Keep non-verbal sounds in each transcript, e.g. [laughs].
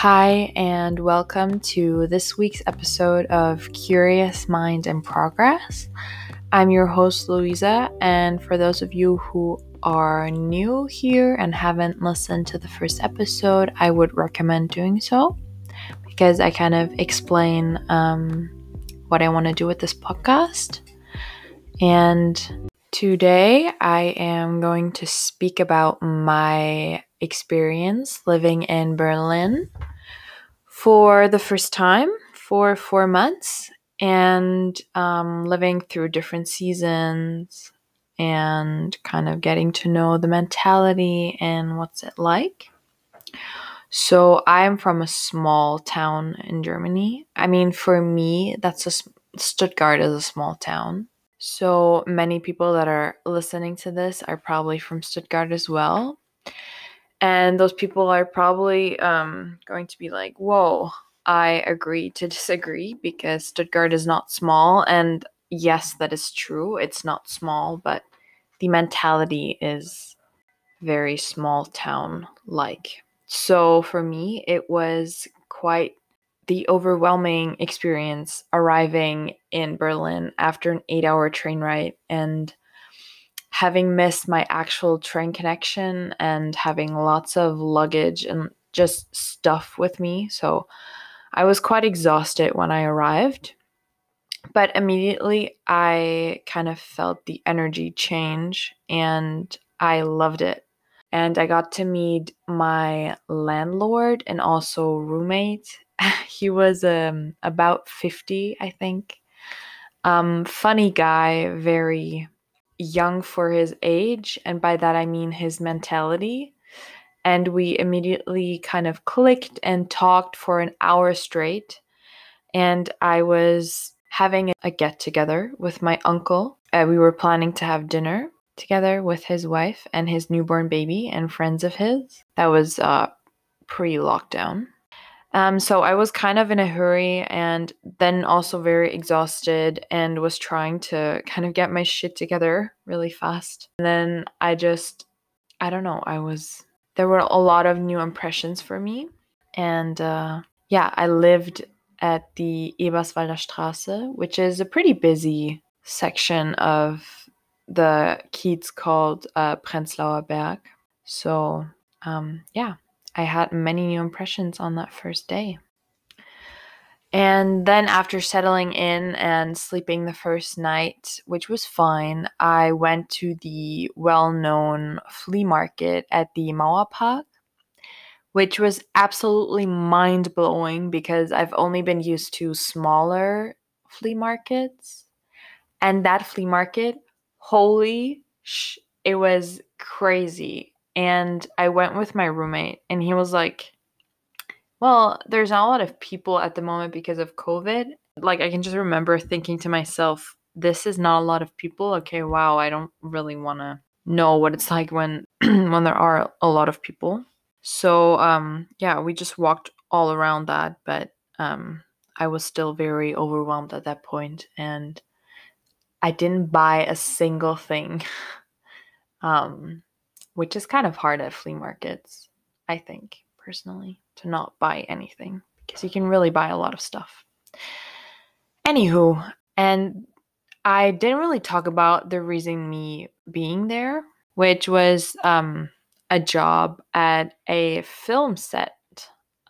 Hi, and welcome to this week's episode of Curious Mind and Progress. I'm your host, Louisa, and for those of you who are new here and haven't listened to the first episode, I would recommend doing so because I kind of explain um, what I want to do with this podcast. And today I am going to speak about my experience living in Berlin for the first time for four months and um, living through different seasons and kind of getting to know the mentality and what's it like. So I'm from a small town in Germany. I mean, for me, that's a Stuttgart is a small town. So many people that are listening to this are probably from Stuttgart as well. And those people are probably um, going to be like, whoa, I agree to disagree because Stuttgart is not small. And yes, that is true. It's not small, but the mentality is very small town like. So for me, it was quite the overwhelming experience arriving in Berlin after an eight hour train ride and having missed my actual train connection and having lots of luggage and just stuff with me. So I was quite exhausted when I arrived. But immediately I kind of felt the energy change and I loved it and I got to meet my landlord and also roommate. [laughs] he was um, about 50, I think. Um, funny guy, very young for his age, and by that I mean his mentality. And we immediately kind of clicked and talked for an hour straight. And I was having a get together with my uncle. Uh, we were planning to have dinner together with his wife and his newborn baby and friends of his. That was uh, pre lockdown. Um, so I was kind of in a hurry and then also very exhausted and was trying to kind of get my shit together really fast. And then I just, I don't know, I was, there were a lot of new impressions for me. And uh, yeah, I lived at the Eberswalder Straße, which is a pretty busy section of the kiez called uh, Prenzlauer Berg. So, um, yeah, I had many new impressions on that first day. And then, after settling in and sleeping the first night, which was fine, I went to the well known flea market at the Mauerpark, which was absolutely mind blowing because I've only been used to smaller flea markets. And that flea market holy sh- it was crazy and i went with my roommate and he was like well there's not a lot of people at the moment because of covid. Like i can just remember thinking to myself this is not a lot of people. Okay wow i don't really want to know what it's like when [clears throat] when there are a lot of people. So um yeah we just walked all around that but um i was still very overwhelmed at that point and I didn't buy a single thing, [laughs] um, which is kind of hard at flea markets, I think, personally, to not buy anything because you can really buy a lot of stuff. Anywho, and I didn't really talk about the reason me being there, which was um, a job at a film set.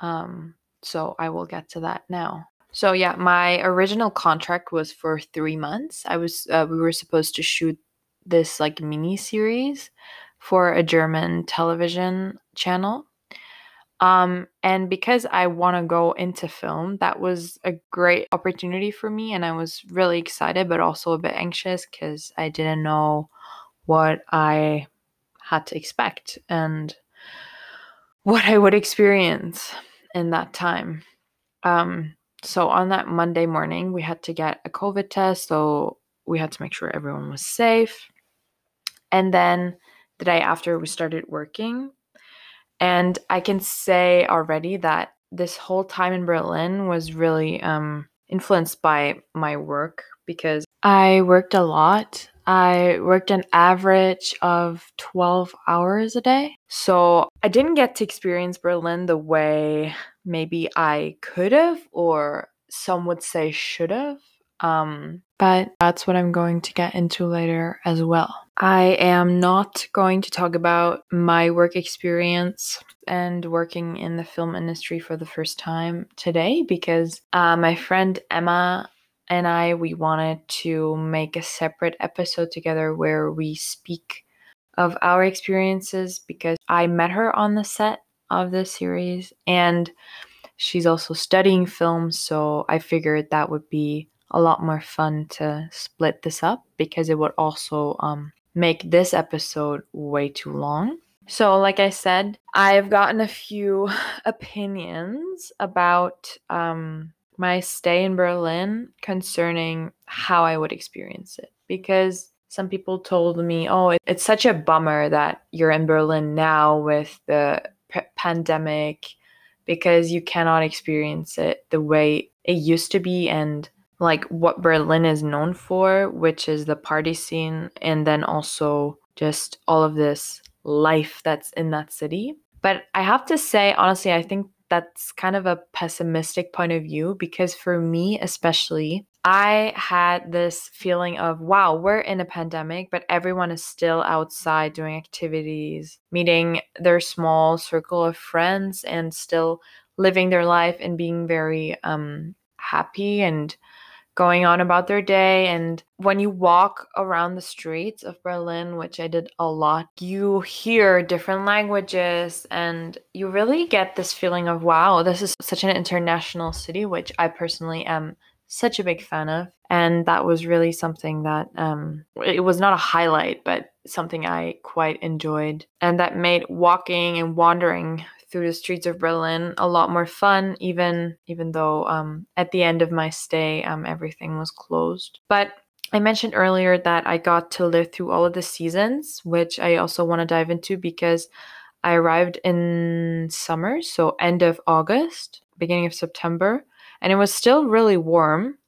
Um, so I will get to that now. So yeah, my original contract was for three months. I was uh, we were supposed to shoot this like mini series for a German television channel. Um, and because I want to go into film, that was a great opportunity for me, and I was really excited, but also a bit anxious because I didn't know what I had to expect and what I would experience in that time. Um, so on that Monday morning, we had to get a COVID test. So we had to make sure everyone was safe. And then the day after, we started working. And I can say already that this whole time in Berlin was really um, influenced by my work because I worked a lot. I worked an average of 12 hours a day. So I didn't get to experience Berlin the way maybe I could have, or some would say should have. Um, but that's what I'm going to get into later as well. I am not going to talk about my work experience and working in the film industry for the first time today because uh, my friend Emma and I we wanted to make a separate episode together where we speak of our experiences because I met her on the set of the series and she's also studying film so I figured that would be a lot more fun to split this up because it would also um, make this episode way too long. So, like I said, I've gotten a few [sighs] opinions about um, my stay in Berlin concerning how I would experience it. Because some people told me, oh, it's such a bummer that you're in Berlin now with the p- pandemic because you cannot experience it the way it used to be and like what Berlin is known for, which is the party scene, and then also just all of this life that's in that city. But I have to say, honestly, I think that's kind of a pessimistic point of view because for me, especially, I had this feeling of, wow, we're in a pandemic, but everyone is still outside doing activities, meeting their small circle of friends, and still living their life and being very um, happy and going on about their day. And when you walk around the streets of Berlin, which I did a lot, you hear different languages and you really get this feeling of, wow, this is such an international city, which I personally am such a big fan of. And that was really something that um, it was not a highlight, but something I quite enjoyed. And that made walking and wandering through the streets of Berlin a lot more fun, even even though um, at the end of my stay, um, everything was closed. But I mentioned earlier that I got to live through all of the seasons, which I also want to dive into because I arrived in summer, so end of August, beginning of September, and it was still really warm.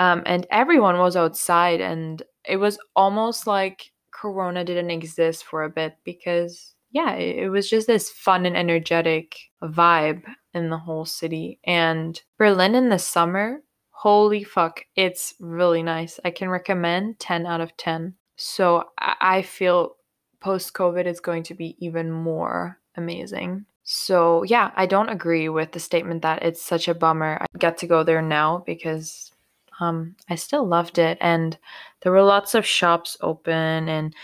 Um, and everyone was outside, and it was almost like Corona didn't exist for a bit because yeah, it, was just this fun and energetic vibe in the whole city. And Berlin in the summer, holy fuck, it's really nice. I can recommend 10 out of 10. So I feel post COVID is going to be even more amazing. So, yeah, I don't agree with the statement that it's such a bummer. I get to go there now because um, I still loved it. And there were lots of shops open and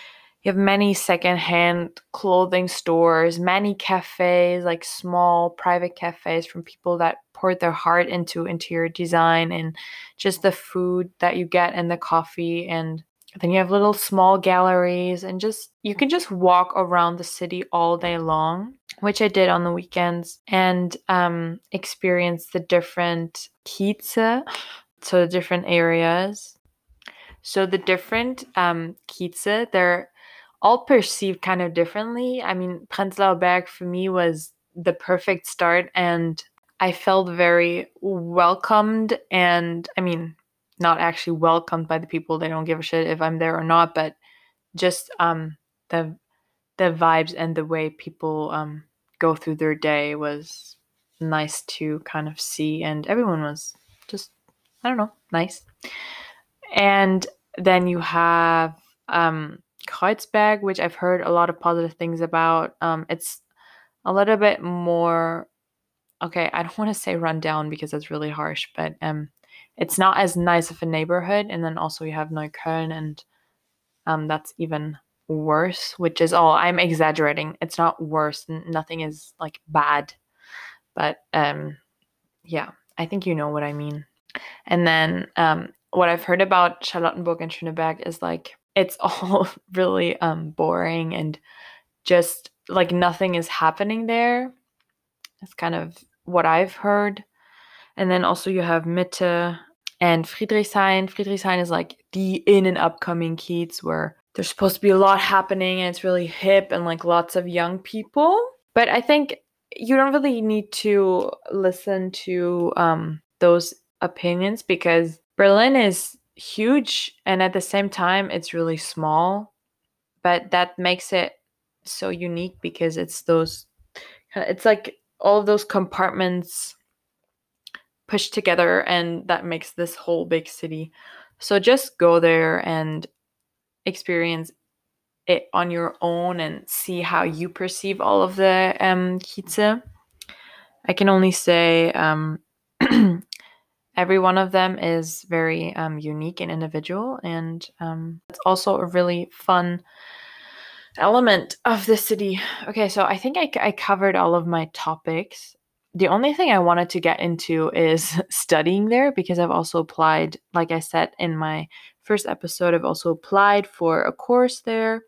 you have many secondhand clothing stores, many cafes, like small private cafes from people that poured their heart into interior design and just the food that you get and the coffee. And then you have little small galleries and just you can just walk around the city all day long which i did on the weekends and um, experience the different kieze so the different areas. So the different um, kieze they're all perceived kind of differently. I mean, Prenzlauer Berg for me was the perfect start, and I felt very welcomed. And I mean, not actually welcomed by the people. They don't give a shit if I'm there or not, but just um, the the vibes and the way people um, go through their day was nice to kind of see, and everyone was just I don't know, nice. And then you have um, Kreuzberg, which I've heard a lot of positive things about. Um, it's a little bit more okay. I don't [laughs] want to say run down because that's really harsh, but um, it's not as nice of a neighborhood. And then also you have Neukölln, and um, that's even worse. Which is all I'm exaggerating. It's not worse. nothing is like bad, but um, yeah, I think you know what I mean. And then um, what I've heard about Charlottenburg and Schöneberg is like it's [laughs] all really um boring and just like nothing is happening there. That's kind of what I've heard. And then also you have Mitte and Friedrichshain. Friedrichshain is like the in and upcoming Kiez where there's supposed to be a lot happening and it's really hip and like lots of young people. But I think you don't really need to listen to um, those opinions because Berlin is huge and at the same time it's really small but that makes it so unique because it's those it's like all of those compartments pushed together and that makes this whole big city. So just go there and experience it on your own and see how you perceive all of the um, Kieze. I can only say um, [clears throat] every one of them is very um, unique and individual, and um, it's also a really fun element of the city. Okay, so I think I, I covered all of my topics. The only thing I wanted to get into is [laughs] studying there because I've also applied, like I said in my first episode, I've also applied for a course there.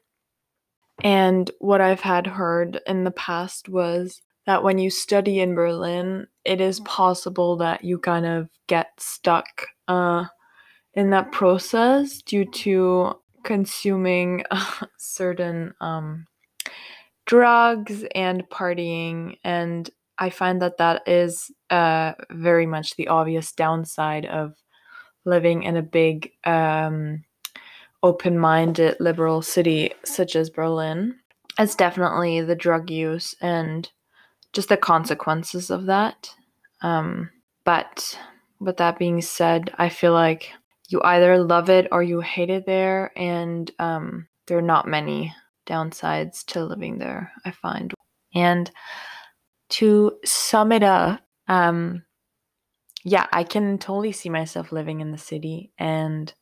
And what I've had heard in the past was that when you study in Berlin, it is possible that you kind of get stuck uh, in that process due to consuming [laughs] certain um, drugs and partying. And I find that that is uh, very much the obvious downside of living in a big, um, open minded liberal city such as Berlin. It's definitely the drug use and just the consequences of that. Um, but with that being said, I feel like you either love it or you hate it there, and um, there are not many downsides to living there, I find. And to sum it up, um, yeah, I can totally see myself living in the city, and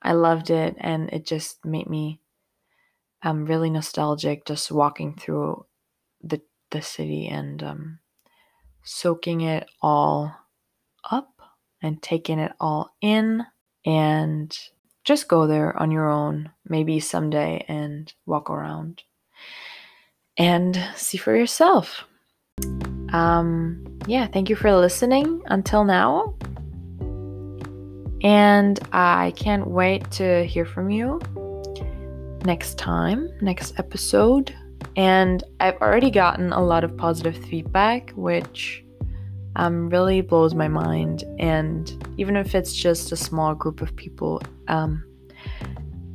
I loved it, and it just made me um, really nostalgic just walking through the the city and um, soaking it all up and taking it all in and just go there on your own maybe someday and walk around and see for yourself. Um yeah thank you for listening until now. And i can't wait to hear from you next time next episode and I've already gotten a lot of positive feedback, which um, really blows my mind. And even if it's just a small group of people, um,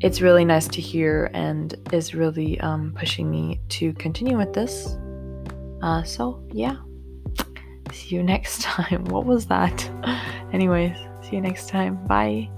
it's really nice to hear and is really um, pushing me to continue with this. Uh, so, yeah. See you next [laughs] time. What was that? [laughs] Anyways, see you next time. Bye.